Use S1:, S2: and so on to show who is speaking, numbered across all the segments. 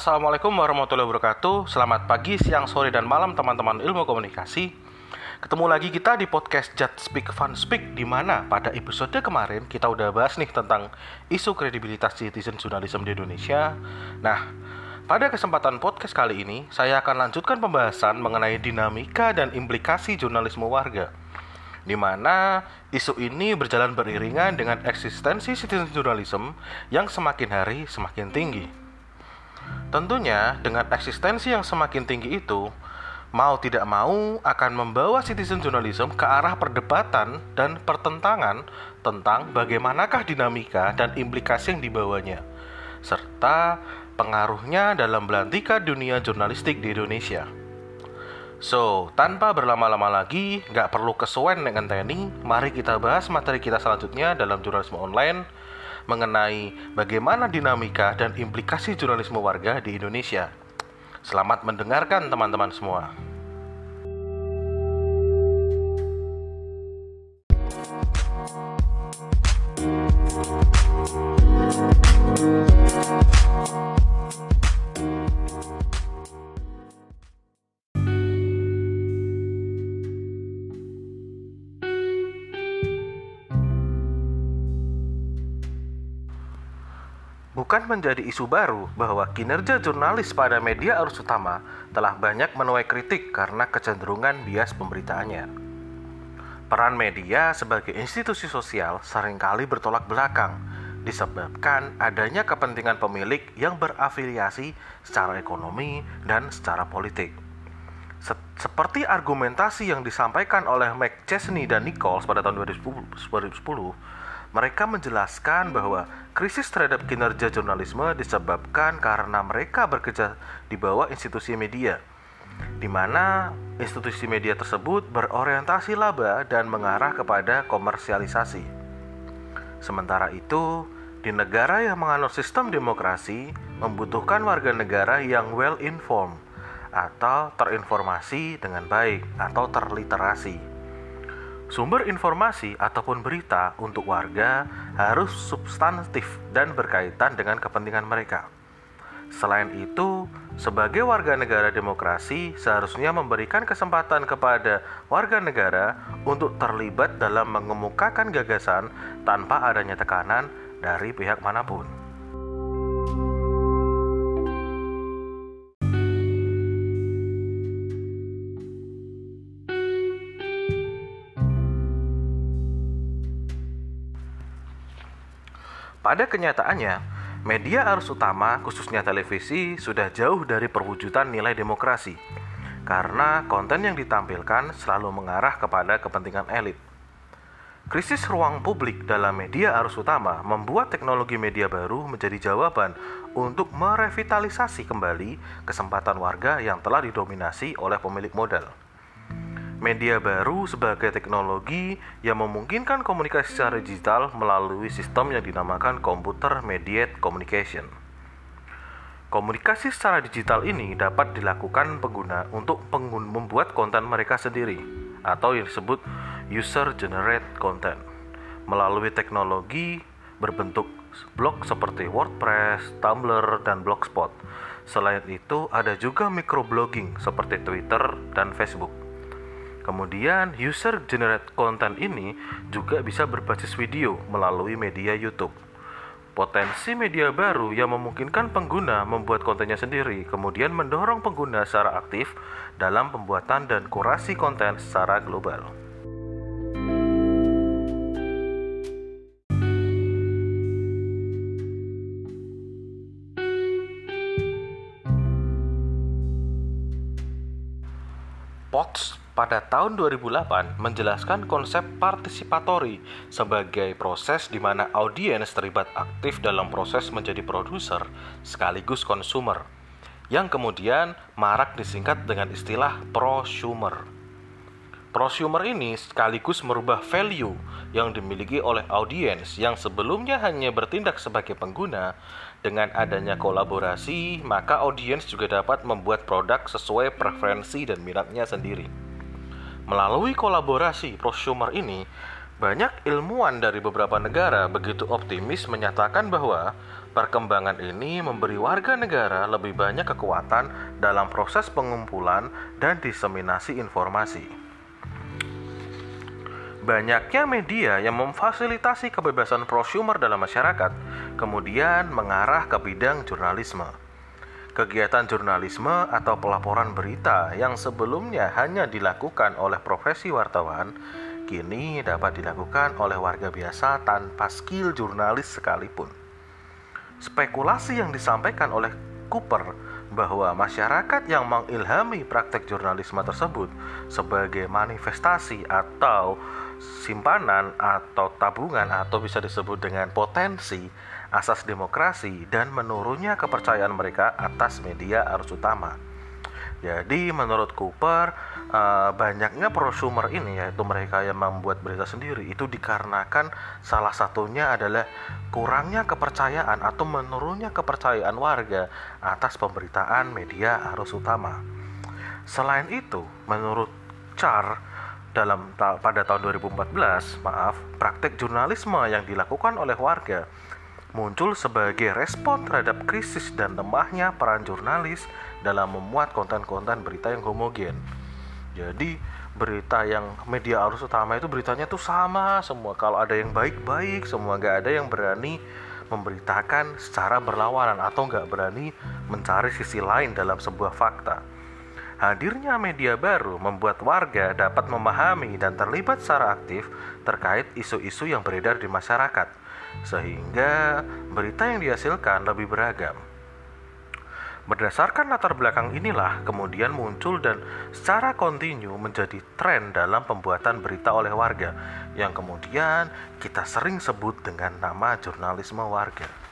S1: Assalamualaikum warahmatullahi wabarakatuh. Selamat pagi, siang, sore, dan malam teman-teman ilmu komunikasi. Ketemu lagi kita di podcast Just Speak Fun Speak di mana pada episode kemarin kita udah bahas nih tentang isu kredibilitas citizen journalism di Indonesia. Nah, pada kesempatan podcast kali ini saya akan lanjutkan pembahasan mengenai dinamika dan implikasi jurnalisme warga di mana isu ini berjalan beriringan dengan eksistensi citizen journalism yang semakin hari semakin tinggi. Tentunya dengan eksistensi yang semakin tinggi itu, mau tidak mau akan membawa citizen journalism ke arah perdebatan dan pertentangan tentang bagaimanakah dinamika dan implikasi yang dibawanya, serta pengaruhnya dalam belantika dunia jurnalistik di Indonesia. So, tanpa berlama-lama lagi, nggak perlu kesuwen dengan TNI, mari kita bahas materi kita selanjutnya dalam jurnalisme online, mengenai bagaimana dinamika dan implikasi jurnalisme warga di Indonesia. Selamat mendengarkan teman-teman semua. Menjadi isu baru bahwa kinerja jurnalis pada media arus utama telah banyak menuai kritik karena kecenderungan bias pemberitaannya. Peran media sebagai institusi sosial sering kali bertolak belakang disebabkan adanya kepentingan pemilik yang berafiliasi secara ekonomi dan secara politik. Seperti argumentasi yang disampaikan oleh McChesney dan Nichols pada tahun 2010, 2010 mereka menjelaskan bahwa krisis terhadap kinerja jurnalisme disebabkan karena mereka bekerja di bawah institusi media, di mana institusi media tersebut berorientasi laba dan mengarah kepada komersialisasi. Sementara itu, di negara yang menganut sistem demokrasi, membutuhkan warga negara yang well informed atau terinformasi dengan baik atau terliterasi Sumber informasi ataupun berita untuk warga harus substantif dan berkaitan dengan kepentingan mereka. Selain itu, sebagai warga negara demokrasi seharusnya memberikan kesempatan kepada warga negara untuk terlibat dalam mengemukakan gagasan tanpa adanya tekanan dari pihak mana pun. Pada kenyataannya, media arus utama, khususnya televisi, sudah jauh dari perwujudan nilai demokrasi karena konten yang ditampilkan selalu mengarah kepada kepentingan elit. Krisis ruang publik dalam media arus utama membuat teknologi media baru menjadi jawaban untuk merevitalisasi kembali kesempatan warga yang telah didominasi oleh pemilik modal media baru sebagai teknologi yang memungkinkan komunikasi secara digital melalui sistem yang dinamakan Computer Mediated Communication. Komunikasi secara digital ini dapat dilakukan pengguna untuk penggun membuat konten mereka sendiri atau yang disebut user generate content melalui teknologi berbentuk blog seperti WordPress, Tumblr, dan Blogspot. Selain itu, ada juga microblogging seperti Twitter dan Facebook. Kemudian user generate content ini juga bisa berbasis video melalui media YouTube. Potensi media baru yang memungkinkan pengguna membuat kontennya sendiri, kemudian mendorong pengguna secara aktif dalam pembuatan dan kurasi konten secara global. Potts pada tahun 2008 menjelaskan konsep partisipatori sebagai proses di mana audiens terlibat aktif dalam proses menjadi produser sekaligus konsumer yang kemudian marak disingkat dengan istilah prosumer. Prosumer ini sekaligus merubah value yang dimiliki oleh audiens yang sebelumnya hanya bertindak sebagai pengguna dengan adanya kolaborasi, maka audiens juga dapat membuat produk sesuai preferensi dan minatnya sendiri. Melalui kolaborasi prosumer ini, banyak ilmuwan dari beberapa negara begitu optimis menyatakan bahwa Perkembangan ini memberi warga negara lebih banyak kekuatan dalam proses pengumpulan dan diseminasi informasi. Banyaknya media yang memfasilitasi kebebasan prosumer dalam masyarakat kemudian mengarah ke bidang jurnalisme. Kegiatan jurnalisme atau pelaporan berita yang sebelumnya hanya dilakukan oleh profesi wartawan kini dapat dilakukan oleh warga biasa tanpa skill jurnalis sekalipun. Spekulasi yang disampaikan oleh Cooper bahwa masyarakat yang mengilhami praktek jurnalisme tersebut sebagai manifestasi atau simpanan atau tabungan atau bisa disebut dengan potensi asas demokrasi dan menurunnya kepercayaan mereka atas media arus utama. Jadi menurut Cooper uh, banyaknya prosumer ini yaitu mereka yang membuat berita sendiri itu dikarenakan salah satunya adalah kurangnya kepercayaan atau menurunnya kepercayaan warga atas pemberitaan media arus utama. Selain itu, menurut Char dalam pada tahun 2014, maaf, praktek jurnalisme yang dilakukan oleh warga muncul sebagai respon terhadap krisis dan lemahnya peran jurnalis dalam memuat konten-konten berita yang homogen. Jadi berita yang media arus utama itu beritanya tuh sama semua. Kalau ada yang baik-baik, semua nggak ada yang berani memberitakan secara berlawanan atau nggak berani mencari sisi lain dalam sebuah fakta. Hadirnya media baru membuat warga dapat memahami dan terlibat secara aktif terkait isu-isu yang beredar di masyarakat, sehingga berita yang dihasilkan lebih beragam. Berdasarkan latar belakang inilah kemudian muncul dan secara kontinu menjadi tren dalam pembuatan berita oleh warga yang kemudian kita sering sebut dengan nama jurnalisme warga.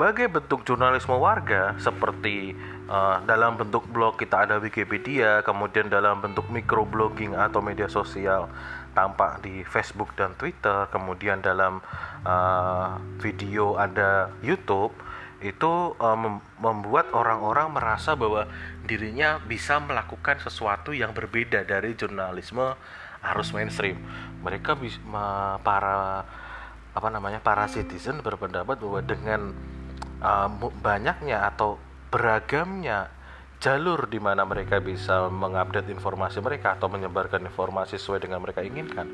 S1: Berbagai bentuk jurnalisme warga seperti uh, dalam bentuk blog kita ada Wikipedia, kemudian dalam bentuk microblogging atau media sosial tampak di Facebook dan Twitter, kemudian dalam uh, video ada YouTube itu uh, mem membuat orang-orang merasa bahwa dirinya bisa melakukan sesuatu yang berbeda dari jurnalisme arus mainstream. Mereka para apa namanya para citizen berpendapat bahwa dengan uh, banyaknya atau beragamnya jalur di mana mereka bisa mengupdate informasi mereka atau menyebarkan informasi sesuai dengan mereka inginkan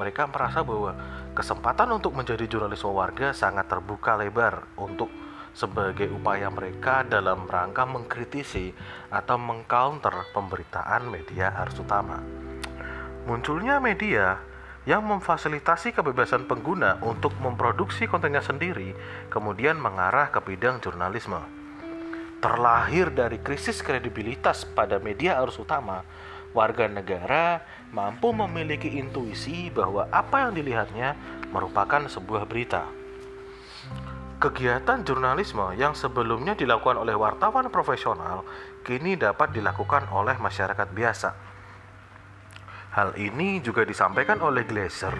S1: mereka merasa bahwa kesempatan untuk menjadi jurnalis warga sangat terbuka lebar untuk sebagai upaya mereka dalam rangka mengkritisi atau mengcounter pemberitaan media arus utama. Munculnya media yang memfasilitasi kebebasan pengguna untuk memproduksi kontennya sendiri, kemudian mengarah ke bidang jurnalisme. Terlahir dari krisis kredibilitas pada media arus utama, warga negara mampu memiliki intuisi bahwa apa yang dilihatnya merupakan sebuah berita. Kegiatan jurnalisme yang sebelumnya dilakukan oleh wartawan profesional kini dapat dilakukan oleh masyarakat biasa Hal ini juga disampaikan oleh Glaser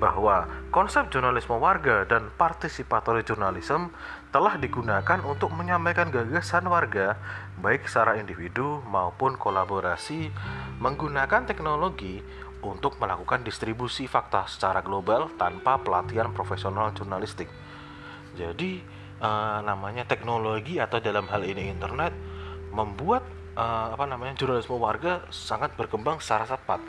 S1: bahwa konsep jurnalisme warga dan participatory journalism telah digunakan untuk menyampaikan gagasan warga baik secara individu maupun kolaborasi menggunakan teknologi untuk melakukan distribusi fakta secara global tanpa pelatihan profesional jurnalistik. Jadi uh, namanya teknologi atau dalam hal ini internet membuat uh, apa namanya jurnalisme warga sangat berkembang secara cepat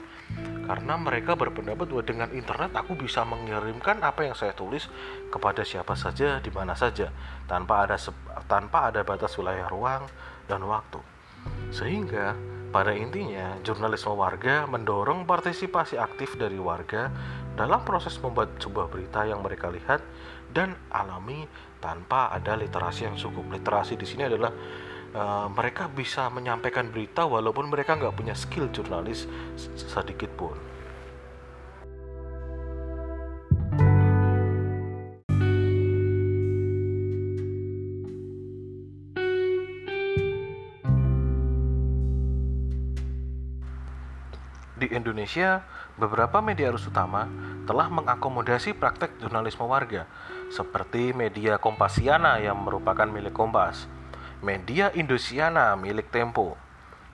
S1: karena mereka berpendapat bahwa dengan internet aku bisa mengirimkan apa yang saya tulis kepada siapa saja di mana saja tanpa ada tanpa ada batas wilayah ruang dan waktu. Sehingga pada intinya jurnalisme warga mendorong partisipasi aktif dari warga dalam proses membuat sebuah berita yang mereka lihat dan alami tanpa ada literasi yang cukup. Literasi di sini adalah uh, mereka bisa menyampaikan berita walaupun mereka nggak punya skill jurnalis sedikit pun. Di Indonesia, beberapa media arus utama telah mengakomodasi praktek jurnalisme warga, seperti media Kompasiana yang merupakan milik Kompas, media Indosiana milik Tempo,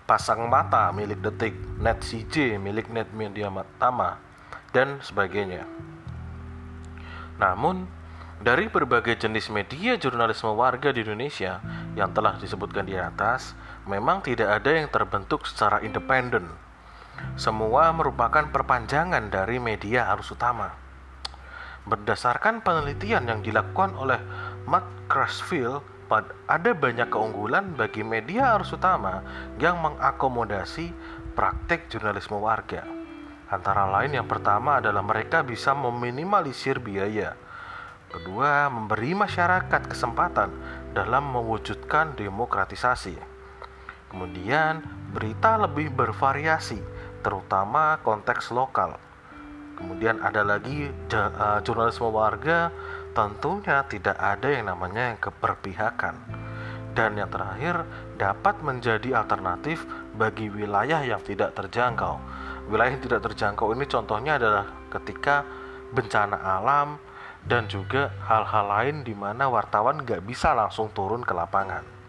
S1: Pasang Mata milik Detik, Net CJ milik Net Media Tama, dan sebagainya. Namun, dari berbagai jenis media jurnalisme warga di Indonesia yang telah disebutkan di atas, memang tidak ada yang terbentuk secara independen semua merupakan perpanjangan dari media arus utama. Berdasarkan penelitian yang dilakukan oleh Matt Crashfield, ada banyak keunggulan bagi media arus utama yang mengakomodasi praktek jurnalisme warga. Antara lain yang pertama adalah mereka bisa meminimalisir biaya. Kedua, memberi masyarakat kesempatan dalam mewujudkan demokratisasi. Kemudian, berita lebih bervariasi terutama konteks lokal. Kemudian ada lagi uh, jurnalisme warga, tentunya tidak ada yang namanya keberpihakan. Dan yang terakhir, dapat menjadi alternatif bagi wilayah yang tidak terjangkau. Wilayah yang tidak terjangkau ini contohnya adalah ketika bencana alam dan juga hal-hal lain di mana wartawan nggak bisa langsung turun ke lapangan.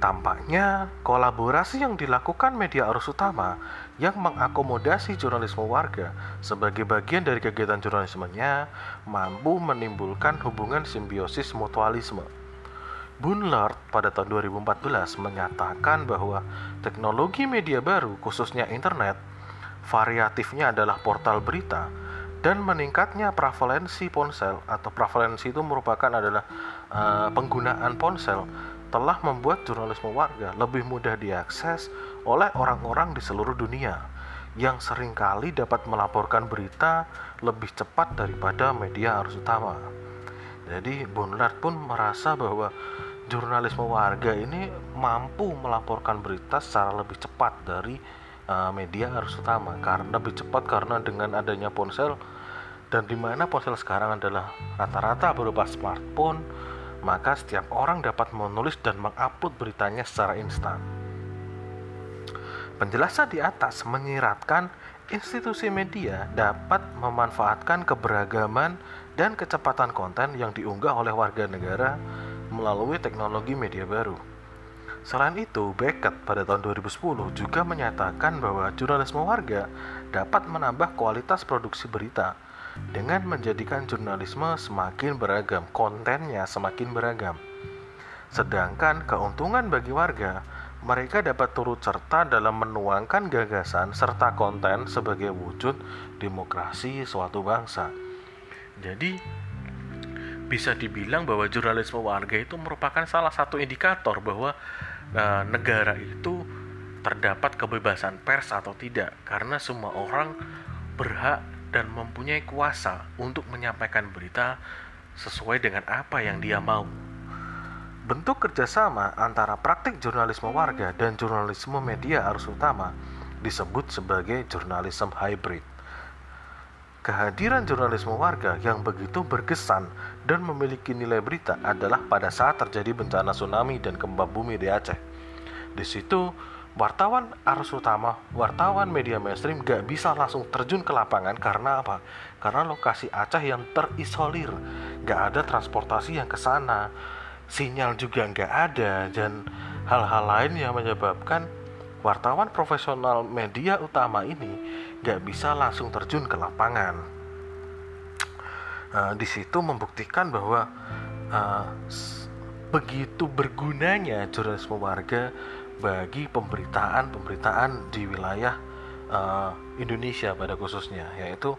S1: Tampaknya kolaborasi yang dilakukan media arus utama yang mengakomodasi jurnalisme warga sebagai bagian dari kegiatan jurnalismenya mampu menimbulkan hubungan simbiosis mutualisme. Bunlard pada tahun 2014 menyatakan bahwa teknologi media baru khususnya internet variatifnya adalah portal berita dan meningkatnya prevalensi ponsel atau prevalensi itu merupakan adalah uh, penggunaan ponsel telah membuat jurnalisme warga lebih mudah diakses oleh orang-orang di seluruh dunia yang sering kali dapat melaporkan berita lebih cepat daripada media arus utama. Jadi Bonlard pun merasa bahwa jurnalisme warga ini mampu melaporkan berita secara lebih cepat dari uh, media arus utama karena lebih cepat karena dengan adanya ponsel dan di mana ponsel sekarang adalah rata-rata berupa smartphone maka setiap orang dapat menulis dan mengupload beritanya secara instan. Penjelasan di atas menyiratkan institusi media dapat memanfaatkan keberagaman dan kecepatan konten yang diunggah oleh warga negara melalui teknologi media baru. Selain itu, Beckett pada tahun 2010 juga menyatakan bahwa jurnalisme warga dapat menambah kualitas produksi berita dengan menjadikan jurnalisme semakin beragam, kontennya semakin beragam. Sedangkan keuntungan bagi warga, mereka dapat turut serta dalam menuangkan gagasan serta konten sebagai wujud demokrasi suatu bangsa. Jadi, bisa dibilang bahwa jurnalisme warga itu merupakan salah satu indikator bahwa e, negara itu terdapat kebebasan pers atau tidak, karena semua orang berhak dan mempunyai kuasa untuk menyampaikan berita sesuai dengan apa yang dia mau. Bentuk kerjasama antara praktik jurnalisme warga dan jurnalisme media arus utama disebut sebagai jurnalisme hybrid. Kehadiran jurnalisme warga yang begitu berkesan dan memiliki nilai berita adalah pada saat terjadi bencana tsunami dan gempa bumi di Aceh. Di situ, wartawan arus utama, wartawan media mainstream gak bisa langsung terjun ke lapangan karena apa? Karena lokasi Aceh yang terisolir, gak ada transportasi yang ke sana, sinyal juga gak ada dan hal-hal lain yang menyebabkan wartawan profesional media utama ini gak bisa langsung terjun ke lapangan. Uh, di situ membuktikan bahwa uh, begitu bergunanya jurnalisme warga bagi pemberitaan-pemberitaan di wilayah uh, Indonesia pada khususnya yaitu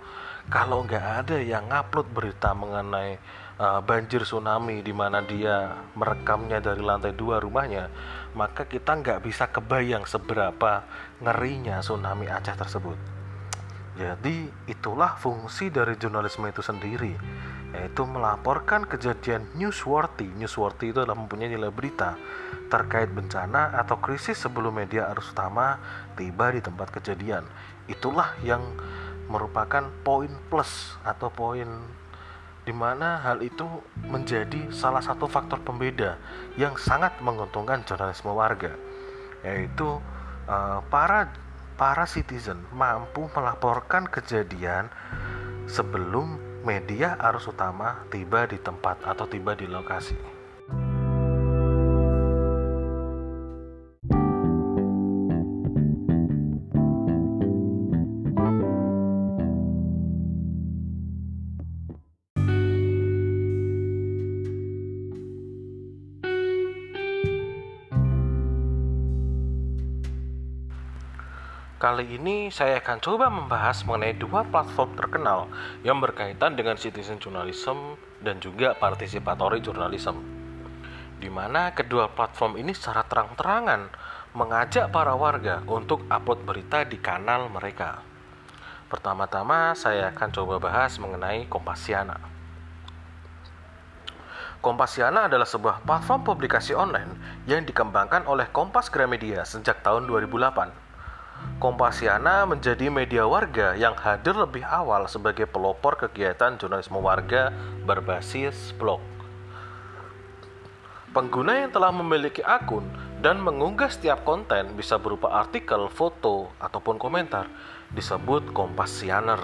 S1: kalau nggak ada yang ngupload berita mengenai uh, banjir tsunami di mana dia merekamnya dari lantai dua rumahnya maka kita nggak bisa kebayang seberapa ngerinya tsunami Aceh tersebut. Jadi itulah fungsi dari jurnalisme itu sendiri yaitu melaporkan kejadian newsworthy. Newsworthy itu adalah mempunyai nilai berita terkait bencana atau krisis sebelum media arus utama tiba di tempat kejadian. Itulah yang merupakan poin plus atau poin di mana hal itu menjadi salah satu faktor pembeda yang sangat menguntungkan jurnalisme warga yaitu uh, para para citizen mampu melaporkan kejadian sebelum media arus utama tiba di tempat atau tiba di lokasi. Kali ini saya akan coba membahas mengenai dua platform terkenal yang berkaitan dengan citizen journalism dan juga participatory journalism. Di mana kedua platform ini secara terang-terangan mengajak para warga untuk upload berita di kanal mereka. Pertama-tama saya akan coba bahas mengenai Kompasiana. Kompasiana adalah sebuah platform publikasi online yang dikembangkan oleh Kompas Gramedia sejak tahun 2008 Kompasiana menjadi media warga yang hadir lebih awal sebagai pelopor kegiatan jurnalisme warga berbasis blog. Pengguna yang telah memiliki akun dan mengunggah setiap konten bisa berupa artikel, foto, ataupun komentar disebut Kompasianer.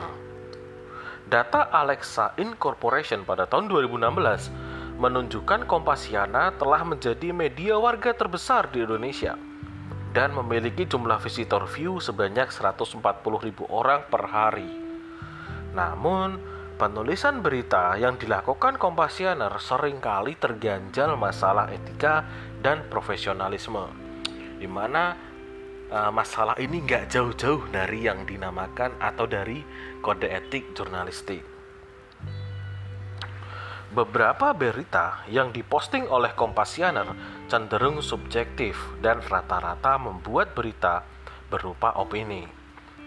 S1: Data Alexa Incorporation pada tahun 2016 menunjukkan Kompasiana telah menjadi media warga terbesar di Indonesia dan memiliki jumlah visitor view sebanyak 140.000 orang per hari. Namun, penulisan berita yang dilakukan Kompasianer sering kali terganjal masalah etika dan profesionalisme, di mana uh, masalah ini nggak jauh-jauh dari yang dinamakan atau dari kode etik jurnalistik. Beberapa berita yang diposting oleh Kompasianer cenderung subjektif dan rata-rata membuat berita berupa opini,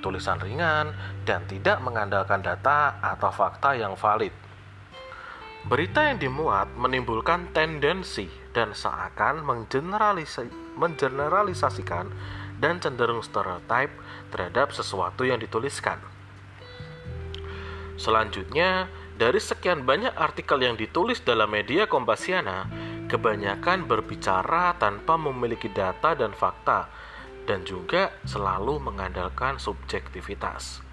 S1: tulisan ringan, dan tidak mengandalkan data atau fakta yang valid. Berita yang dimuat menimbulkan tendensi dan seakan mengeneralisasikan dan cenderung stereotip terhadap sesuatu yang dituliskan. Selanjutnya, dari sekian banyak artikel yang ditulis dalam media Kompasiana, kebanyakan berbicara tanpa memiliki data dan fakta, dan juga selalu mengandalkan subjektivitas.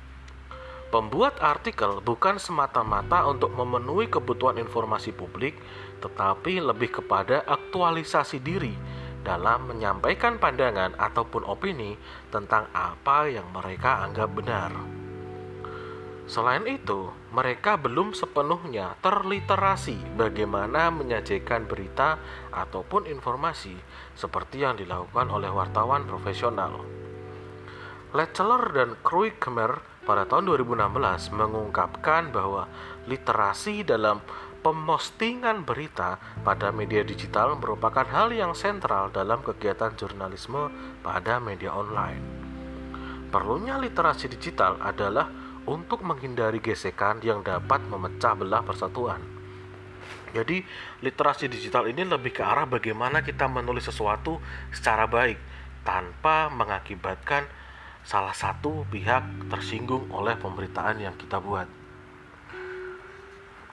S1: Pembuat artikel bukan semata-mata untuk memenuhi kebutuhan informasi publik, tetapi lebih kepada aktualisasi diri dalam menyampaikan pandangan ataupun opini tentang apa yang mereka anggap benar. Selain itu, mereka belum sepenuhnya terliterasi bagaimana menyajikan berita ataupun informasi seperti yang dilakukan oleh wartawan profesional. Letzeler dan Kruikmer pada tahun 2016 mengungkapkan bahwa literasi dalam pemostingan berita pada media digital merupakan hal yang sentral dalam kegiatan jurnalisme pada media online. Perlunya literasi digital adalah untuk menghindari gesekan yang dapat memecah belah persatuan. Jadi, literasi digital ini lebih ke arah bagaimana kita menulis sesuatu secara baik tanpa mengakibatkan salah satu pihak tersinggung oleh pemberitaan yang kita buat.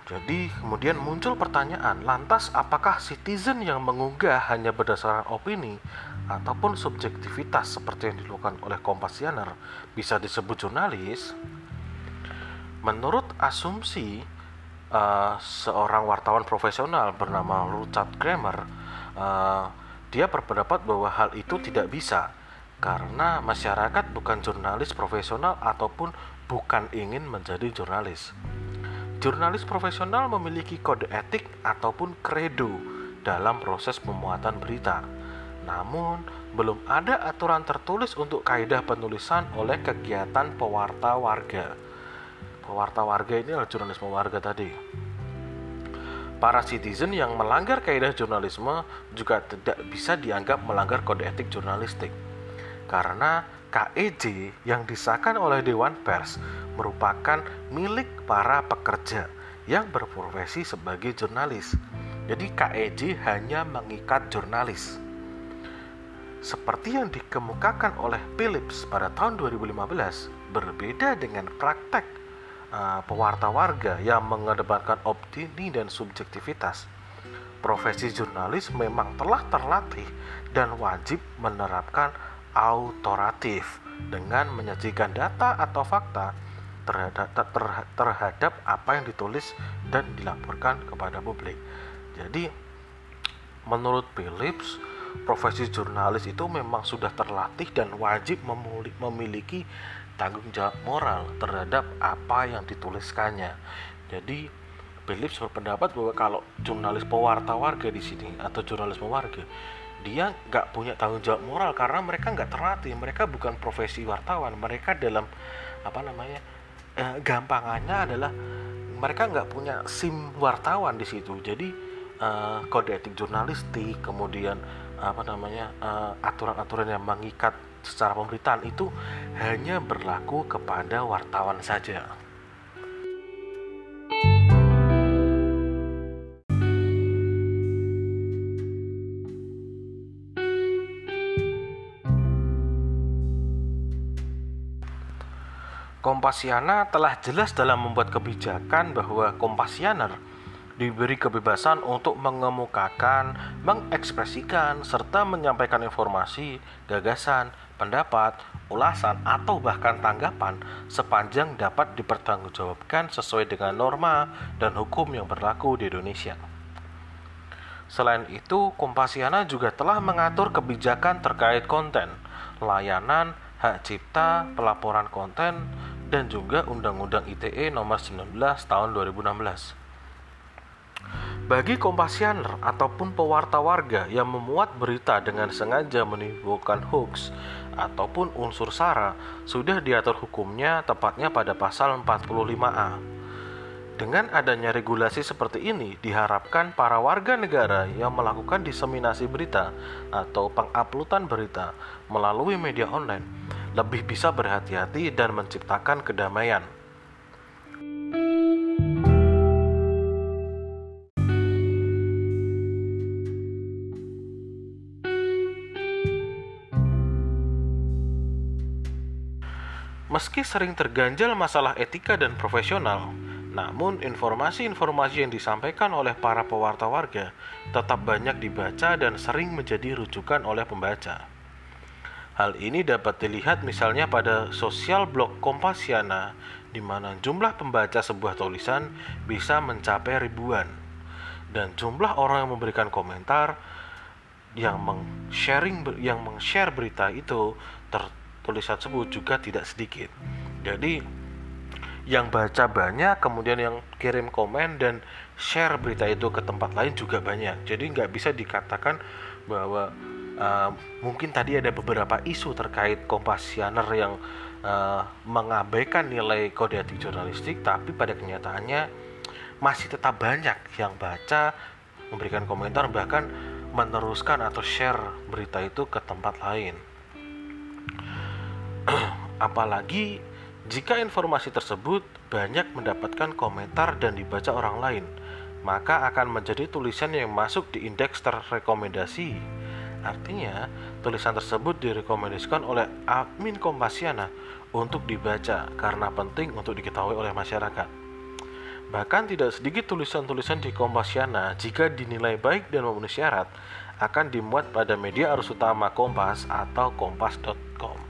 S1: Jadi, kemudian muncul pertanyaan, lantas apakah citizen yang mengunggah hanya berdasarkan opini ataupun subjektivitas seperti yang dilakukan oleh Kompasianer bisa disebut jurnalis? Menurut asumsi uh, seorang wartawan profesional bernama Richard Kramer, uh, dia berpendapat bahwa hal itu tidak bisa karena masyarakat bukan jurnalis profesional ataupun bukan ingin menjadi jurnalis. Jurnalis profesional memiliki kode etik ataupun kredo dalam proses pemuatan berita. Namun, belum ada aturan tertulis untuk kaidah penulisan oleh kegiatan pewarta warga pewarta warga ini adalah jurnalisme warga tadi. Para citizen yang melanggar kaidah jurnalisme juga tidak bisa dianggap melanggar kode etik jurnalistik. Karena KEJ yang disahkan oleh Dewan Pers merupakan milik para pekerja yang berprofesi sebagai jurnalis. Jadi KEJ hanya mengikat jurnalis. Seperti yang dikemukakan oleh Philips pada tahun 2015, berbeda dengan praktek pewarta warga yang mengedepankan opini dan subjektivitas. Profesi jurnalis memang telah terlatih dan wajib menerapkan autoratif dengan menyajikan data atau fakta terhadap, terhadap apa yang ditulis dan dilaporkan kepada publik. Jadi, menurut Philips, profesi jurnalis itu memang sudah terlatih dan wajib memiliki tanggung jawab moral terhadap apa yang dituliskannya. Jadi, Philips berpendapat bahwa kalau jurnalis pewarta warga di sini atau jurnalis pewarga dia nggak punya tanggung jawab moral karena mereka nggak terlatih. Mereka bukan profesi wartawan. Mereka dalam apa namanya eh, gampangannya adalah mereka nggak punya sim wartawan di situ. Jadi eh, kode etik jurnalistik kemudian apa namanya eh, aturan-aturan yang mengikat secara pemberitaan itu hanya berlaku kepada wartawan saja. Kompasiana telah jelas dalam membuat kebijakan bahwa Kompasianer diberi kebebasan untuk mengemukakan, mengekspresikan, serta menyampaikan informasi, gagasan, pendapat, ulasan, atau bahkan tanggapan sepanjang dapat dipertanggungjawabkan sesuai dengan norma dan hukum yang berlaku di Indonesia. Selain itu, Kompasiana juga telah mengatur kebijakan terkait konten, layanan, hak cipta, pelaporan konten, dan juga Undang-Undang ITE nomor 19 tahun 2016. Bagi kompasianer ataupun pewarta warga yang memuat berita dengan sengaja menimbulkan hoax ataupun unsur sara sudah diatur hukumnya tepatnya pada pasal 45A. Dengan adanya regulasi seperti ini, diharapkan para warga negara yang melakukan diseminasi berita atau penguploadan berita melalui media online lebih bisa berhati-hati dan menciptakan kedamaian. Sering terganjal masalah etika dan profesional, namun informasi-informasi yang disampaikan oleh para pewarta warga tetap banyak dibaca dan sering menjadi rujukan oleh pembaca. Hal ini dapat dilihat misalnya pada sosial blog Kompasiana, di mana jumlah pembaca sebuah tulisan bisa mencapai ribuan, dan jumlah orang yang memberikan komentar yang meng-sharing yang meng-share berita itu tertulis tersebut juga tidak sedikit. Jadi yang baca banyak, kemudian yang kirim komen dan share berita itu ke tempat lain juga banyak. Jadi nggak bisa dikatakan bahwa uh, mungkin tadi ada beberapa isu terkait kompasianer yang uh, mengabaikan nilai kode etik jurnalistik tapi pada kenyataannya masih tetap banyak yang baca memberikan komentar bahkan meneruskan atau share berita itu ke tempat lain apalagi jika informasi tersebut banyak mendapatkan komentar dan dibaca orang lain maka akan menjadi tulisan yang masuk di indeks terrekomendasi Artinya, tulisan tersebut direkomendasikan oleh admin Kompasiana untuk dibaca karena penting untuk diketahui oleh masyarakat. Bahkan tidak sedikit tulisan-tulisan di Kompasiana jika dinilai baik dan memenuhi syarat akan dimuat pada media arus utama Kompas atau kompas.com.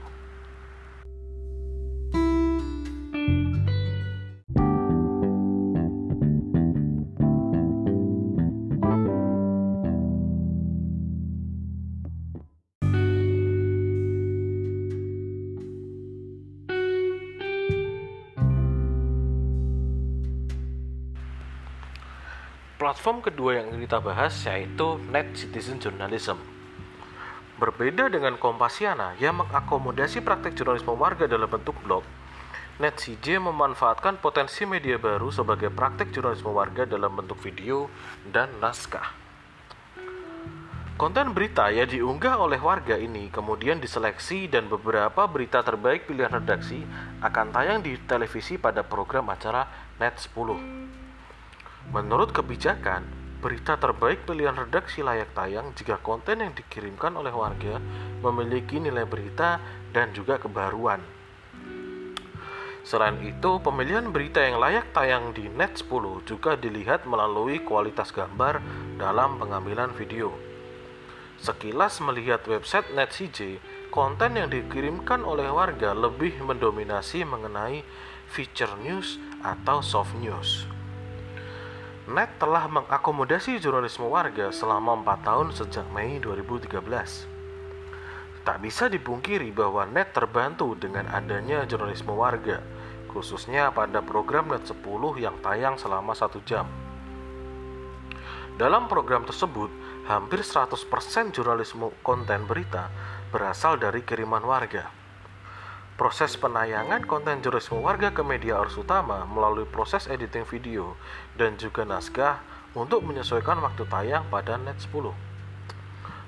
S1: Platform kedua yang kita bahas yaitu Net Citizen Journalism. Berbeda dengan Kompasiana yang mengakomodasi praktek jurnalisme warga dalam bentuk blog, NetCJ memanfaatkan potensi media baru sebagai praktek jurnalisme warga dalam bentuk video dan naskah. Konten berita yang diunggah oleh warga ini kemudian diseleksi dan beberapa berita terbaik pilihan redaksi akan tayang di televisi pada program acara Net 10. Menurut kebijakan, berita terbaik pilihan redaksi layak tayang jika konten yang dikirimkan oleh warga memiliki nilai berita dan juga kebaruan. Selain itu, pemilihan berita yang layak tayang di Net 10 juga dilihat melalui kualitas gambar dalam pengambilan video. Sekilas melihat website NetCJ, konten yang dikirimkan oleh warga lebih mendominasi mengenai feature news atau soft news. Net telah mengakomodasi jurnalisme warga selama 4 tahun sejak Mei 2013. Tak bisa dipungkiri bahwa Net terbantu dengan adanya jurnalisme warga, khususnya pada program Net 10 yang tayang selama satu jam. Dalam program tersebut, hampir 100% jurnalisme konten berita berasal dari kiriman warga. Proses penayangan konten jurnalisme warga ke media arus utama melalui proses editing video dan juga naskah untuk menyesuaikan waktu tayang pada net 10.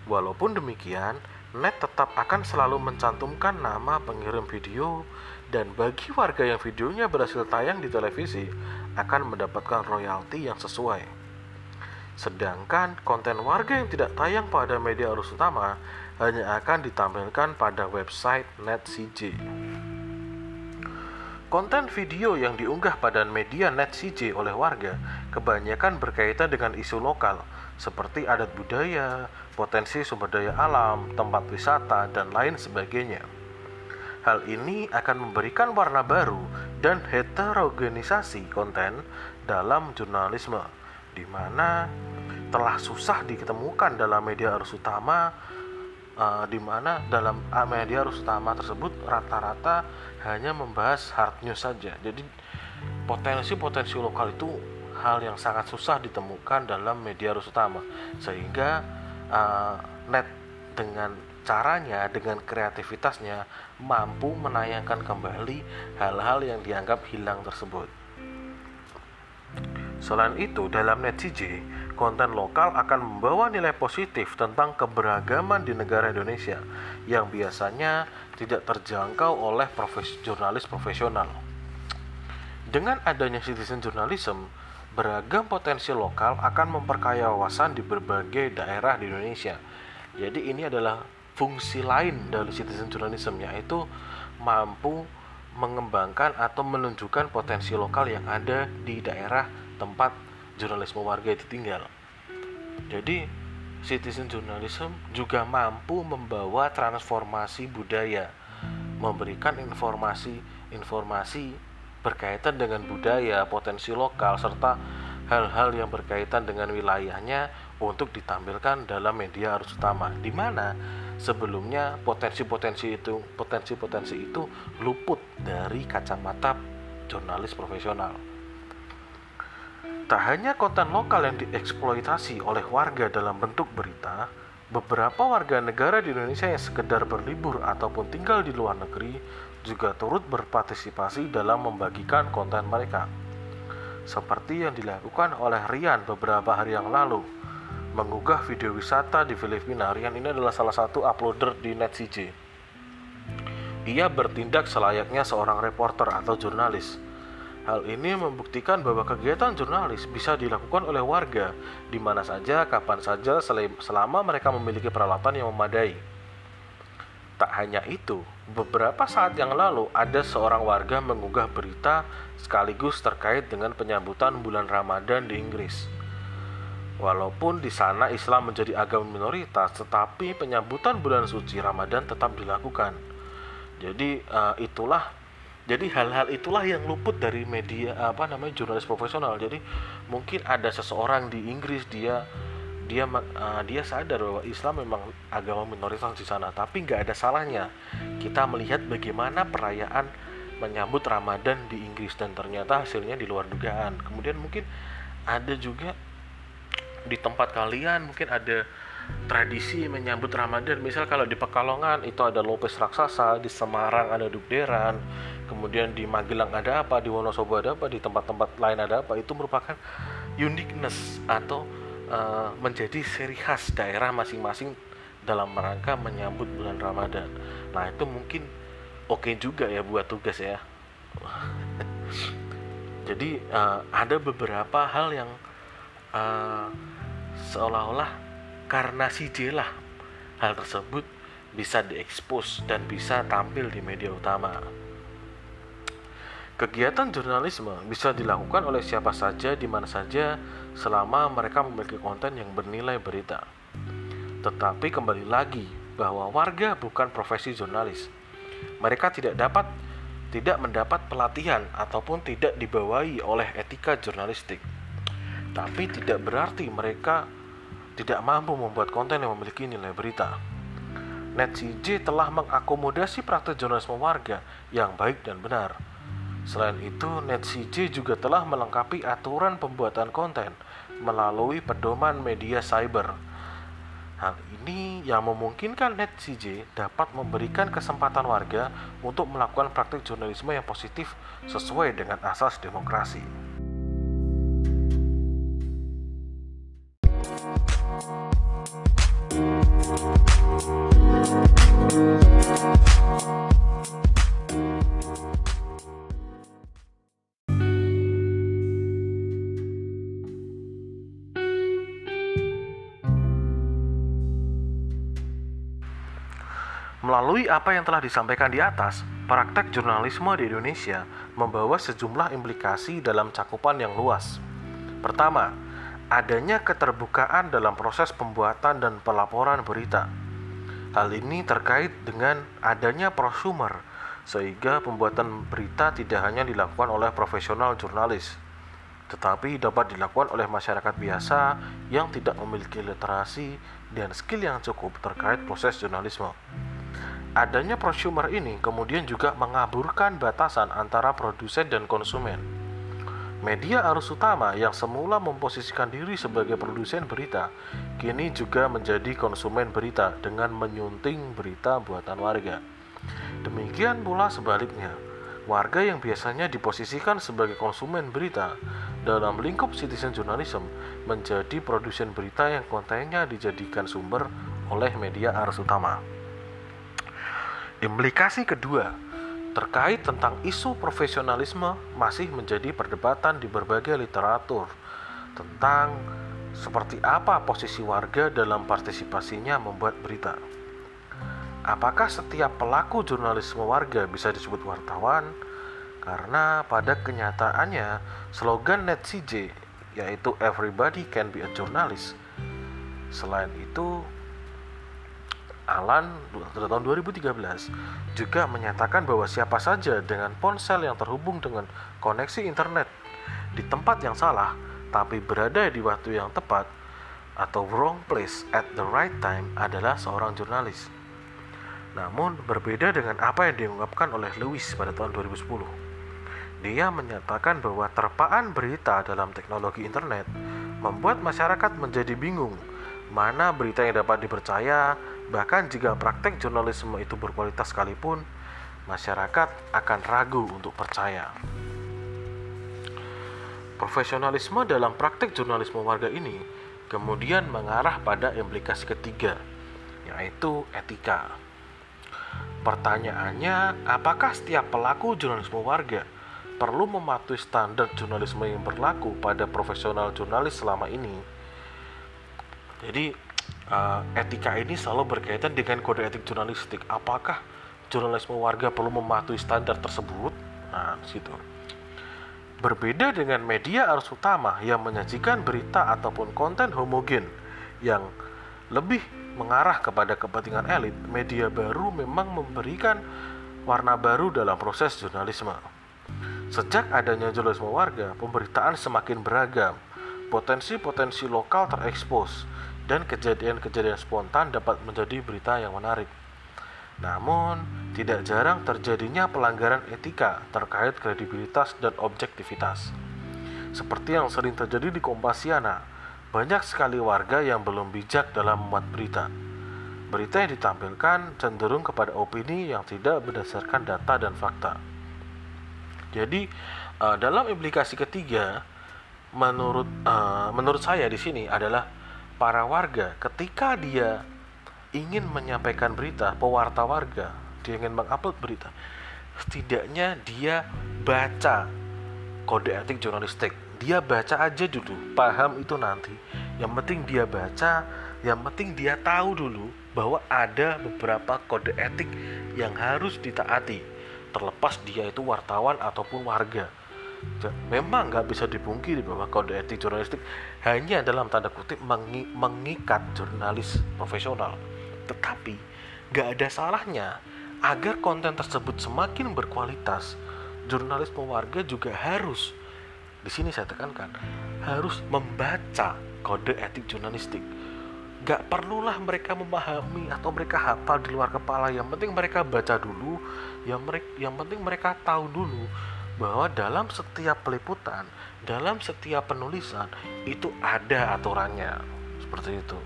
S1: Walaupun demikian, net tetap akan selalu mencantumkan nama pengirim video dan bagi warga yang videonya berhasil tayang di televisi akan mendapatkan royalti yang sesuai. Sedangkan konten warga yang tidak tayang pada media arus utama hanya akan ditampilkan pada website NetCJ. Konten video yang diunggah pada media NetCJ oleh warga kebanyakan berkaitan dengan isu lokal seperti adat budaya, potensi sumber daya alam, tempat wisata, dan lain sebagainya. Hal ini akan memberikan warna baru dan heterogenisasi konten dalam jurnalisme di mana telah susah ditemukan dalam media arus utama uh, di mana dalam media arus utama tersebut rata-rata hanya membahas hard news saja. Jadi potensi-potensi lokal itu hal yang sangat susah ditemukan dalam media arus utama sehingga uh, net dengan caranya dengan kreativitasnya mampu menayangkan kembali hal-hal yang dianggap hilang tersebut. Selain itu, dalam NetCJ, konten lokal akan membawa nilai positif tentang keberagaman di negara Indonesia yang biasanya tidak terjangkau oleh profes jurnalis profesional. Dengan adanya citizen journalism, beragam potensi lokal akan memperkaya wawasan di berbagai daerah di Indonesia. Jadi ini adalah fungsi lain dari citizen journalism yaitu mampu mengembangkan atau menunjukkan potensi lokal yang ada di daerah tempat jurnalisme warga itu tinggal. Jadi citizen journalism juga mampu membawa transformasi budaya, memberikan informasi-informasi berkaitan dengan budaya, potensi lokal serta hal-hal yang berkaitan dengan wilayahnya untuk ditampilkan dalam media arus utama di mana sebelumnya potensi-potensi itu potensi-potensi itu luput dari kacamata jurnalis profesional. Tak hanya konten lokal yang dieksploitasi oleh warga dalam bentuk berita, beberapa warga negara di Indonesia yang sekedar berlibur ataupun tinggal di luar negeri juga turut berpartisipasi dalam membagikan konten mereka. Seperti yang dilakukan oleh Rian beberapa hari yang lalu, mengunggah video wisata di Filipina. Rian ini adalah salah satu uploader di NetCJ. Ia bertindak selayaknya seorang reporter atau jurnalis Hal ini membuktikan bahwa kegiatan jurnalis bisa dilakukan oleh warga di mana saja, kapan saja, selama mereka memiliki peralatan yang memadai. Tak hanya itu, beberapa saat yang lalu ada seorang warga mengunggah berita sekaligus terkait dengan penyambutan bulan Ramadan di Inggris. Walaupun di sana Islam menjadi agama minoritas, tetapi penyambutan bulan suci Ramadan tetap dilakukan. Jadi uh, itulah jadi hal-hal itulah yang luput dari media apa namanya jurnalis profesional. Jadi mungkin ada seseorang di Inggris dia dia uh, dia sadar bahwa Islam memang agama minoritas di sana. Tapi nggak ada salahnya kita melihat bagaimana perayaan menyambut Ramadan di Inggris. Dan ternyata hasilnya di luar dugaan. Kemudian mungkin ada juga di tempat kalian mungkin ada tradisi menyambut Ramadan. Misal kalau di Pekalongan itu ada Lopes raksasa di Semarang ada Dukderan kemudian di Magelang ada apa di Wonosobo ada apa di tempat-tempat lain ada apa itu merupakan uniqueness atau uh, menjadi ciri khas daerah masing-masing dalam rangka menyambut bulan Ramadan nah itu mungkin oke okay juga ya buat tugas ya jadi uh, ada beberapa hal yang uh, seolah-olah karena si lah hal tersebut bisa diekspos dan bisa tampil di media utama. Kegiatan jurnalisme bisa dilakukan oleh siapa saja di mana saja selama mereka memiliki konten yang bernilai berita. Tetapi kembali lagi bahwa warga bukan profesi jurnalis. Mereka tidak dapat tidak mendapat pelatihan ataupun tidak dibawahi oleh etika jurnalistik. Tapi tidak berarti mereka tidak mampu membuat konten yang memiliki nilai berita. NetCJ telah mengakomodasi praktek jurnalisme warga yang baik dan benar. Selain itu, NetCJ juga telah melengkapi aturan pembuatan konten melalui pedoman media cyber. Hal ini yang memungkinkan NetCJ dapat memberikan kesempatan warga untuk melakukan praktik jurnalisme yang positif sesuai dengan asas demokrasi. Apa yang telah disampaikan di atas, praktek jurnalisme di Indonesia membawa sejumlah implikasi dalam cakupan yang luas. Pertama, adanya keterbukaan dalam proses pembuatan dan pelaporan berita. Hal ini terkait dengan adanya prosumer, sehingga pembuatan berita tidak hanya dilakukan oleh profesional jurnalis, tetapi dapat dilakukan oleh masyarakat biasa yang tidak memiliki literasi dan skill yang cukup terkait proses jurnalisme. Adanya prosumer ini kemudian juga mengaburkan batasan antara produsen dan konsumen. Media arus utama yang semula memposisikan diri sebagai produsen berita, kini juga menjadi konsumen berita dengan menyunting berita buatan warga. Demikian pula sebaliknya, warga yang biasanya diposisikan sebagai konsumen berita dalam lingkup citizen journalism menjadi produsen berita yang kontennya dijadikan sumber oleh media arus utama. Implikasi kedua terkait tentang isu profesionalisme masih menjadi perdebatan di berbagai literatur tentang seperti apa posisi warga dalam partisipasinya membuat berita. Apakah setiap pelaku jurnalisme warga bisa disebut wartawan? Karena pada kenyataannya slogan NetCJ yaitu everybody can be a journalist. Selain itu, Alan pada tahun 2013 juga menyatakan bahwa siapa saja dengan ponsel yang terhubung dengan koneksi internet di tempat yang salah tapi berada di waktu yang tepat atau wrong place at the right time adalah seorang jurnalis. Namun berbeda dengan apa yang diungkapkan oleh Lewis pada tahun 2010. Dia menyatakan bahwa terpaan berita dalam teknologi internet membuat masyarakat menjadi bingung mana berita yang dapat dipercaya Bahkan jika praktek jurnalisme itu berkualitas sekalipun, masyarakat akan ragu untuk percaya. Profesionalisme dalam praktek jurnalisme warga ini kemudian mengarah pada implikasi ketiga, yaitu etika. Pertanyaannya, apakah setiap pelaku jurnalisme warga perlu mematuhi standar jurnalisme yang berlaku pada profesional jurnalis selama ini? Jadi, uh, etika ini selalu berkaitan dengan kode etik jurnalistik. Apakah jurnalisme warga perlu mematuhi standar tersebut? Nah, situ. Berbeda dengan media arus utama yang menyajikan berita ataupun konten homogen yang lebih mengarah kepada kepentingan elit, media baru memang memberikan warna baru dalam proses jurnalisme. Sejak adanya jurnalisme warga, pemberitaan semakin beragam, potensi-potensi lokal terekspos, dan kejadian-kejadian spontan dapat menjadi berita yang menarik. Namun, tidak jarang terjadinya pelanggaran etika terkait kredibilitas dan objektivitas. Seperti yang sering terjadi di Kompasiana, banyak sekali warga yang belum bijak dalam membuat berita. Berita yang ditampilkan cenderung kepada opini yang tidak berdasarkan data dan fakta. Jadi, eh, dalam implikasi ketiga, menurut uh, menurut saya di sini adalah para warga ketika dia ingin menyampaikan berita, pewarta warga, dia ingin mengupload berita, setidaknya dia baca kode etik jurnalistik. Dia baca aja dulu, paham itu nanti. Yang penting dia baca, yang penting dia tahu dulu bahwa ada beberapa kode etik yang harus ditaati, terlepas dia itu wartawan ataupun warga. Memang nggak bisa dipungkiri bahwa kode etik jurnalistik hanya dalam tanda kutip mengi mengikat jurnalis profesional. Tetapi nggak ada salahnya agar konten tersebut semakin berkualitas jurnalisme warga juga harus di sini saya tekankan harus membaca kode etik jurnalistik. Gak perlulah mereka memahami atau mereka hafal di luar kepala. Yang penting mereka baca dulu yang mereka yang penting mereka tahu dulu bahwa dalam setiap peliputan dalam setiap penulisan itu ada aturannya seperti itu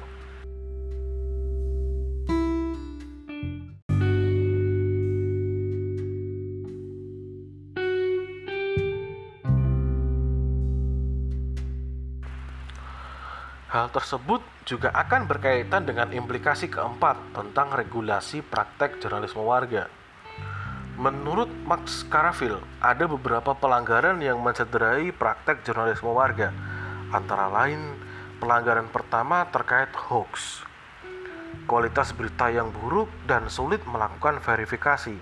S1: Hal tersebut juga akan berkaitan dengan implikasi keempat tentang regulasi praktek jurnalisme warga. Menurut Max Caraville, ada beberapa pelanggaran yang mencederai praktek jurnalisme warga. Antara lain, pelanggaran pertama terkait hoax. Kualitas berita yang buruk dan sulit melakukan verifikasi,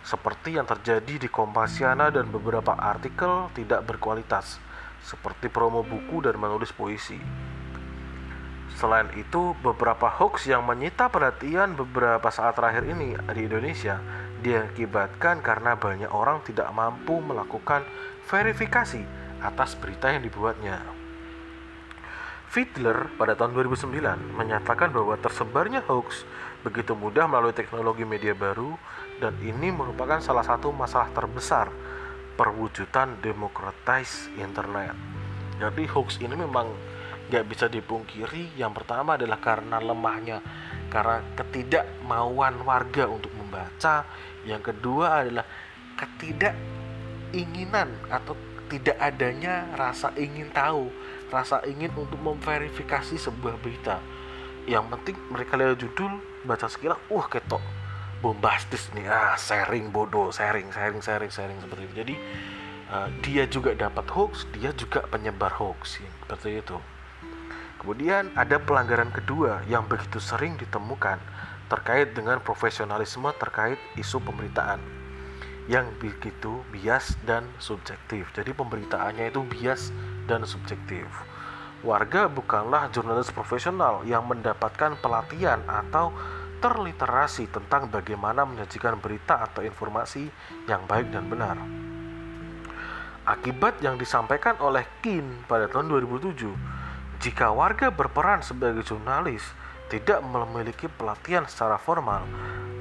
S1: seperti yang terjadi di Kompasiana dan beberapa artikel tidak berkualitas, seperti promo buku dan menulis puisi. Selain itu, beberapa hoax yang menyita perhatian beberapa saat terakhir ini di Indonesia diakibatkan karena banyak orang tidak mampu melakukan verifikasi atas berita yang dibuatnya. Fiedler pada tahun 2009 menyatakan bahwa tersebarnya hoax begitu mudah melalui teknologi media baru dan ini merupakan salah satu masalah terbesar perwujudan demokratis internet. Jadi hoax ini memang nggak bisa dipungkiri yang pertama adalah karena lemahnya karena ketidakmauan warga untuk membaca. Yang kedua adalah ketidakinginan atau tidak adanya rasa ingin tahu rasa ingin untuk memverifikasi sebuah berita. Yang penting mereka lihat judul baca sekilas uh ketok bombastis nih ah sharing bodoh sharing sharing sharing sharing seperti itu. Jadi uh, dia juga dapat hoax dia juga penyebar hoax seperti itu. Kemudian ada pelanggaran kedua yang begitu sering ditemukan terkait dengan profesionalisme terkait isu pemberitaan yang begitu bias dan subjektif. Jadi pemberitaannya itu bias dan subjektif. Warga bukanlah jurnalis profesional yang mendapatkan pelatihan atau terliterasi tentang bagaimana menyajikan berita atau informasi yang baik dan benar. Akibat yang disampaikan oleh Kin pada tahun 2007 jika warga berperan sebagai jurnalis tidak memiliki pelatihan secara formal,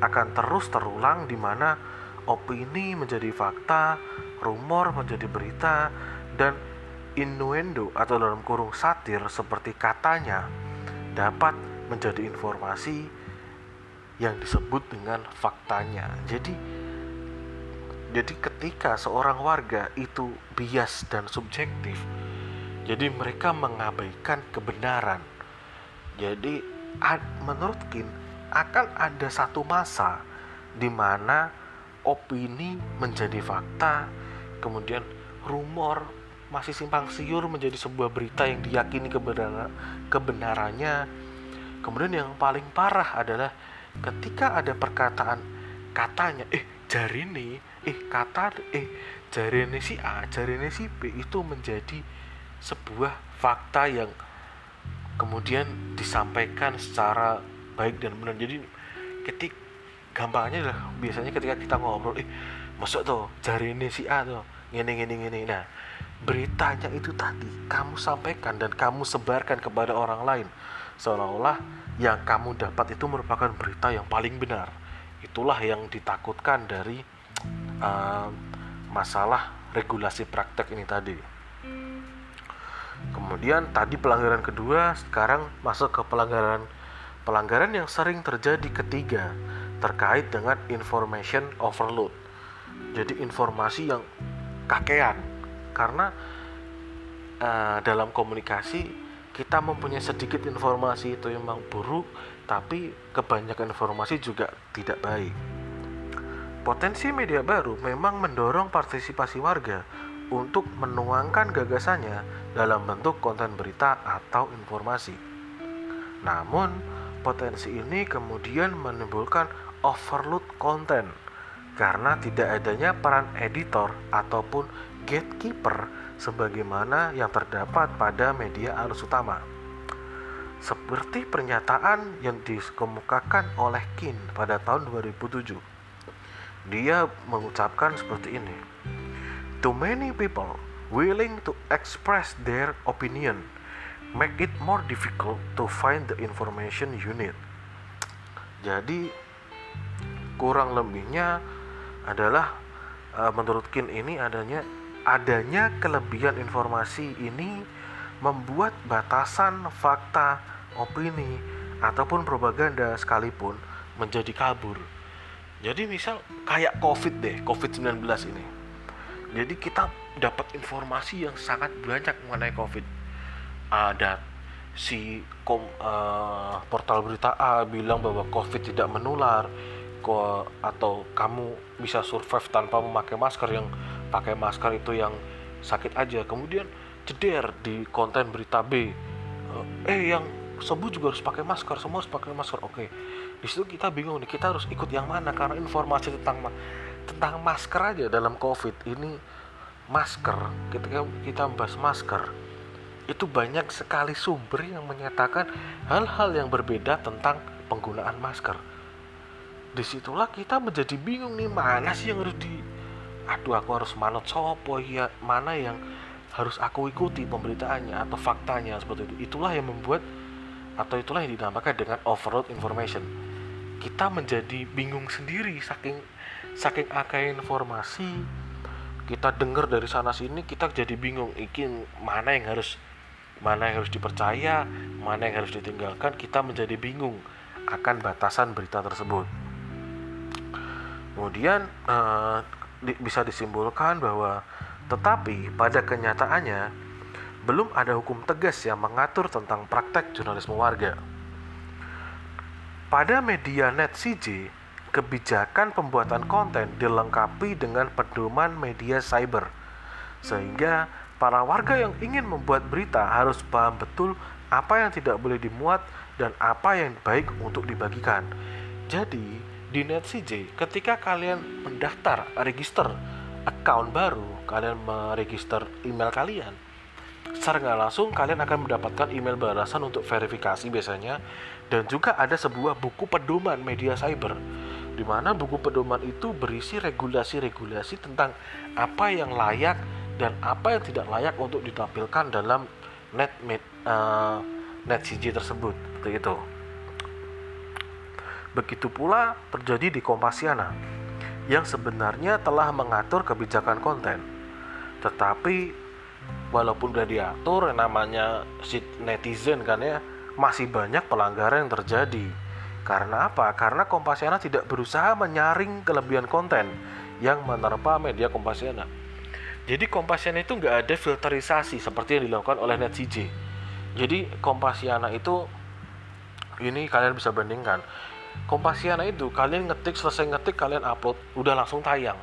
S1: akan terus terulang di mana opini menjadi fakta, rumor menjadi berita, dan innuendo atau dalam kurung satir seperti katanya dapat menjadi informasi yang disebut dengan faktanya. Jadi jadi ketika seorang warga itu bias dan subjektif, jadi mereka mengabaikan kebenaran. Jadi menurut Kin akan ada satu masa di mana opini menjadi fakta, kemudian rumor masih simpang siur menjadi sebuah berita yang diyakini kebenaran, kebenarannya. Kemudian yang paling parah adalah ketika ada perkataan katanya, eh jari ini, eh kata, eh jari ini si A, jari ini si B itu menjadi sebuah fakta yang kemudian disampaikan secara baik dan benar. Jadi ketik gampangnya lah biasanya ketika kita ngobrol eh masuk tuh jari ini si A tuh ngene ngene ngene. Nah beritanya itu tadi kamu sampaikan dan kamu sebarkan kepada orang lain. Seolah-olah yang kamu dapat itu merupakan berita yang paling benar. Itulah yang ditakutkan dari uh, masalah regulasi praktek ini tadi Kemudian tadi pelanggaran kedua, sekarang masuk ke pelanggaran pelanggaran yang sering terjadi ketiga terkait dengan information overload. Jadi informasi yang kakean karena uh, dalam komunikasi kita mempunyai sedikit informasi itu memang buruk, tapi kebanyakan informasi juga tidak baik. Potensi media baru memang mendorong partisipasi warga untuk menuangkan gagasannya dalam bentuk konten berita atau informasi. Namun, potensi ini kemudian menimbulkan overload konten karena tidak adanya peran editor ataupun gatekeeper sebagaimana yang terdapat pada media arus utama. Seperti pernyataan yang dikemukakan oleh Kin pada tahun 2007. Dia mengucapkan seperti ini. Too many people willing to express their opinion make it more difficult to find the information you need. Jadi kurang lebihnya adalah uh, menurut Kin ini adanya adanya kelebihan informasi ini membuat batasan fakta, opini ataupun propaganda sekalipun menjadi kabur. Jadi misal kayak Covid deh, Covid-19 ini. Jadi kita dapat informasi yang sangat banyak mengenai Covid. Ada si kom, uh, portal berita A bilang bahwa Covid tidak menular, ko, atau kamu bisa survive tanpa memakai masker yang pakai masker itu yang sakit aja. Kemudian ceder di konten berita B eh, eh yang sembuh juga harus pakai masker semua harus pakai masker. Oke di situ kita bingung nih kita harus ikut yang mana? Karena informasi tentang tentang masker aja dalam covid. Ini masker ketika kita membahas masker. Itu banyak sekali sumber yang menyatakan hal-hal yang berbeda tentang penggunaan masker. Di situlah kita menjadi bingung nih mana sih yang harus di aduh aku harus manut sopo ya mana yang harus aku ikuti pemberitaannya atau faktanya seperti itu. Itulah yang membuat atau itulah yang dinamakan dengan overload information. Kita menjadi bingung sendiri saking saking akai informasi kita dengar dari sana sini kita jadi bingung ikin mana yang harus mana yang harus dipercaya mana yang harus ditinggalkan kita menjadi bingung akan batasan berita tersebut kemudian uh, di, bisa disimpulkan bahwa tetapi pada kenyataannya belum ada hukum tegas yang mengatur tentang praktek jurnalisme warga. Pada media net CJ, kebijakan pembuatan konten dilengkapi dengan pedoman media cyber, sehingga para warga yang ingin membuat berita harus paham betul apa yang tidak boleh dimuat dan apa yang baik untuk dibagikan. Jadi, di NetCJ ketika kalian mendaftar register account baru kalian meregister email kalian. Secara nggak langsung kalian akan mendapatkan email balasan untuk verifikasi biasanya. Dan juga ada sebuah buku pedoman media cyber di mana buku pedoman itu berisi regulasi-regulasi tentang apa yang layak dan apa yang tidak layak untuk ditampilkan dalam net uh, net CJ tersebut seperti itu. Begitu pula terjadi di Kompasiana yang sebenarnya telah mengatur kebijakan konten. Tetapi walaupun sudah diatur namanya netizen kan ya, masih banyak pelanggaran yang terjadi. Karena apa? Karena Kompasiana tidak berusaha menyaring kelebihan konten yang menerpa media Kompasiana. Jadi Kompasiana itu nggak ada filterisasi seperti yang dilakukan oleh NetCJ. Jadi Kompasiana itu ini kalian bisa bandingkan Kompasiana itu kalian ngetik selesai ngetik kalian upload udah langsung tayang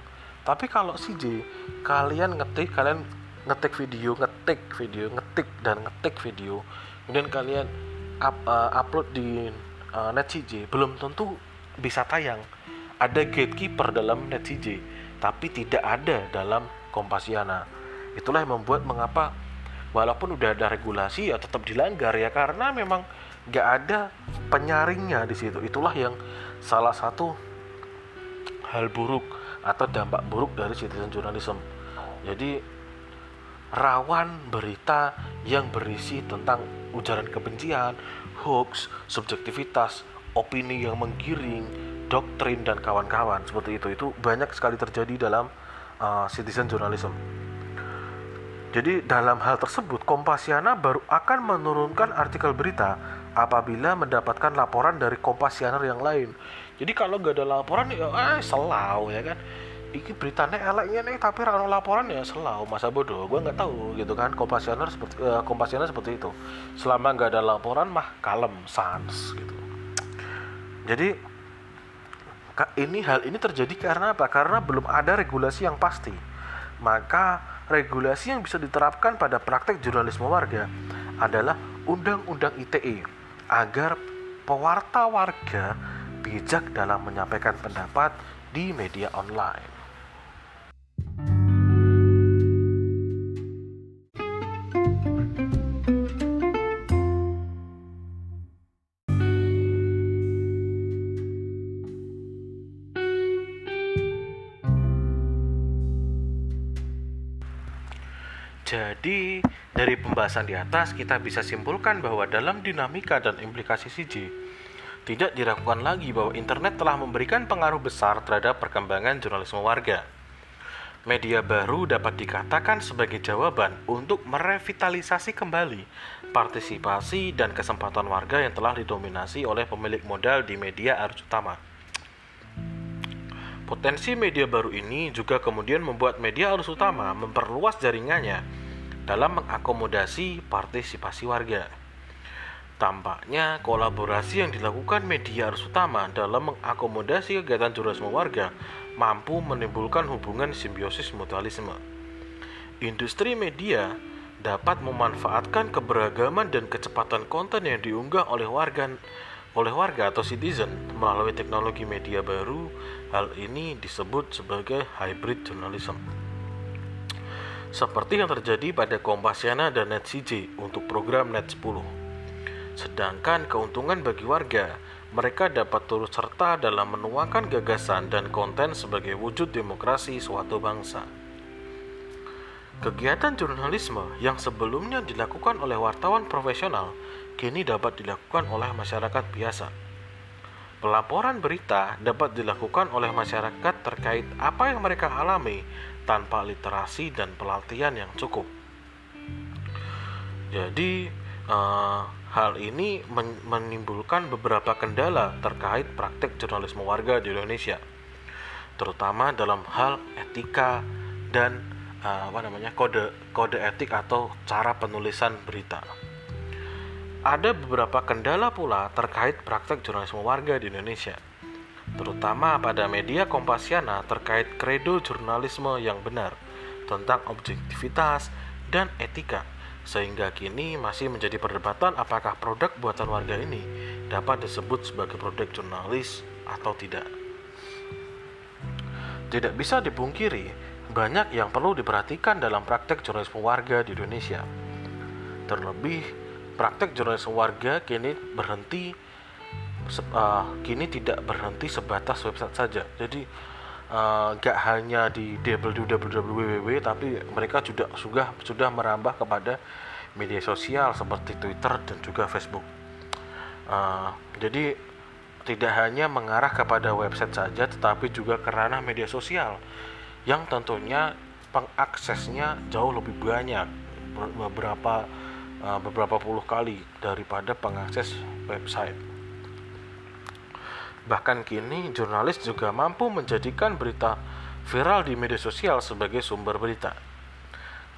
S1: tapi kalau CJ kalian ngetik kalian ngetik video ngetik video ngetik dan ngetik video kemudian kalian up, uh, upload di uh, net CJ belum tentu bisa tayang. Ada gatekeeper dalam net CJ tapi tidak ada dalam Kompasiana. Itulah yang membuat mengapa walaupun udah ada regulasi ya tetap dilanggar ya. Karena memang nggak ada penyaringnya di situ. Itulah yang salah satu hal buruk atau dampak buruk dari citizen journalism. Jadi rawan berita yang berisi tentang ujaran kebencian hoax subjektivitas opini yang menggiring doktrin dan kawan-kawan seperti itu itu banyak sekali terjadi dalam uh, citizen journalism jadi dalam hal tersebut Kompasiana baru akan menurunkan artikel berita apabila mendapatkan laporan dari Kompasianer yang lain. Jadi kalau nggak ada laporan ya eh selau ya kan. Iki beritanya eleknya nih tapi rano laporan ya selau masa bodoh. Gue nggak tahu gitu kan Kompasianer seperti uh, Kompasianer seperti itu. Selama nggak ada laporan mah kalem sans gitu. Jadi ini hal ini terjadi karena apa? Karena belum ada regulasi yang pasti maka regulasi yang bisa diterapkan pada praktek jurnalisme warga adalah Undang-Undang ITE agar pewarta warga bijak dalam menyampaikan pendapat di media online. Jadi, dari pembahasan di atas kita bisa simpulkan bahwa dalam dinamika dan implikasi CJ, tidak diragukan lagi bahwa internet telah memberikan pengaruh besar terhadap perkembangan jurnalisme warga. Media baru dapat dikatakan sebagai jawaban untuk merevitalisasi kembali partisipasi dan kesempatan warga yang telah didominasi oleh pemilik modal di media arus utama. Potensi media baru ini juga kemudian membuat media arus utama memperluas jaringannya dalam mengakomodasi partisipasi warga. Tampaknya kolaborasi yang dilakukan media arus utama dalam mengakomodasi kegiatan jurnalisme warga mampu menimbulkan hubungan simbiosis mutualisme. Industri media dapat memanfaatkan keberagaman dan kecepatan konten yang diunggah oleh warga oleh warga atau citizen melalui teknologi media baru. Hal ini disebut sebagai hybrid journalism seperti yang terjadi pada Kompasiana dan NetCJ untuk program Net 10. Sedangkan keuntungan bagi warga, mereka dapat turut serta dalam menuangkan gagasan dan konten sebagai wujud demokrasi suatu bangsa. Kegiatan jurnalisme yang sebelumnya dilakukan oleh wartawan profesional kini dapat dilakukan oleh masyarakat biasa. Pelaporan berita dapat dilakukan oleh masyarakat terkait apa yang mereka alami tanpa literasi dan pelatihan yang cukup. Jadi, uh, hal ini men menimbulkan beberapa kendala terkait praktek jurnalisme warga di Indonesia, terutama dalam hal etika dan uh, apa namanya kode kode etik atau cara penulisan berita. Ada beberapa kendala pula terkait praktek jurnalisme warga di Indonesia terutama pada media Kompasiana terkait kredo jurnalisme yang benar tentang objektivitas dan etika sehingga kini masih menjadi perdebatan apakah produk buatan warga ini dapat disebut sebagai produk jurnalis atau tidak. Tidak bisa dipungkiri, banyak yang perlu diperhatikan dalam praktek jurnalisme warga di Indonesia. Terlebih, praktek jurnalisme warga kini berhenti uh, kini tidak berhenti sebatas website saja. Jadi uh, gak hanya di www tapi mereka juga sudah sudah merambah kepada media sosial seperti Twitter dan juga Facebook. Uh, jadi tidak hanya mengarah kepada website saja tetapi juga ke ranah media sosial yang tentunya pengaksesnya jauh lebih banyak beberapa uh, beberapa puluh kali daripada pengakses website. Bahkan kini jurnalis juga mampu menjadikan berita viral di media sosial sebagai sumber berita.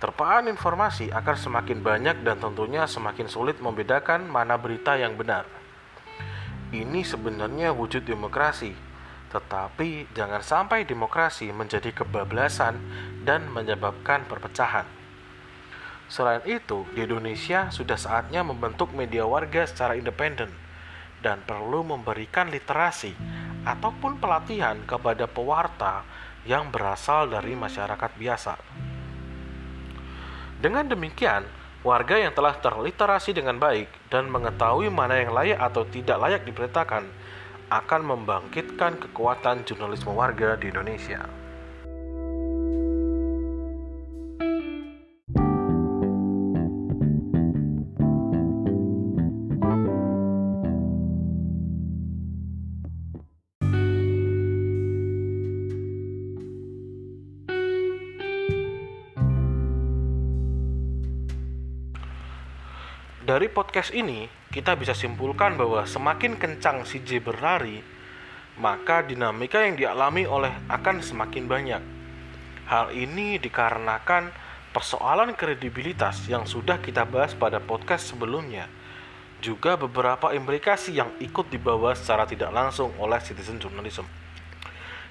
S1: Terpaan informasi akan semakin banyak dan tentunya semakin sulit membedakan mana berita yang benar. Ini sebenarnya wujud demokrasi, tetapi jangan sampai demokrasi menjadi kebablasan dan menyebabkan perpecahan. Selain itu, di Indonesia sudah saatnya membentuk media warga secara independen dan perlu memberikan literasi ataupun pelatihan kepada pewarta yang berasal dari masyarakat biasa. Dengan demikian, warga yang telah terliterasi dengan baik dan mengetahui mana yang layak atau tidak layak diberitakan akan membangkitkan kekuatan jurnalisme warga di Indonesia. Dari podcast ini, kita bisa simpulkan bahwa semakin kencang si J berlari, maka dinamika yang dialami oleh akan semakin banyak. Hal ini dikarenakan persoalan kredibilitas yang sudah kita bahas pada podcast sebelumnya, juga beberapa implikasi yang ikut dibawa secara tidak langsung oleh citizen journalism.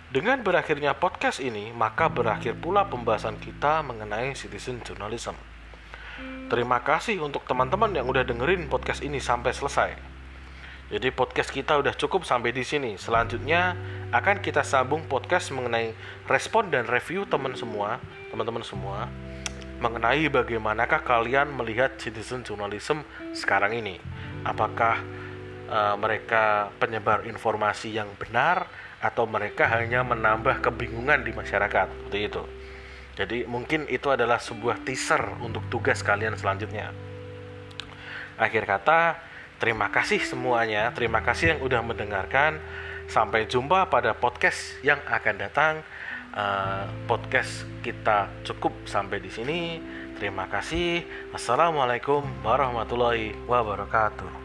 S1: Dengan berakhirnya podcast ini, maka berakhir pula pembahasan kita mengenai citizen journalism. Terima kasih untuk teman-teman yang udah dengerin podcast ini sampai selesai. Jadi podcast kita udah cukup sampai di sini. Selanjutnya akan kita sambung podcast mengenai respon dan review teman semua, teman-teman semua mengenai bagaimanakah kalian melihat citizen journalism sekarang ini. Apakah uh, mereka penyebar informasi yang benar atau mereka hanya menambah kebingungan di masyarakat seperti itu. Jadi mungkin itu adalah sebuah teaser untuk tugas kalian selanjutnya. Akhir kata, terima kasih semuanya. Terima kasih yang udah mendengarkan. Sampai jumpa pada podcast yang akan datang. Uh, podcast kita cukup sampai di sini. Terima kasih. Assalamualaikum warahmatullahi wabarakatuh.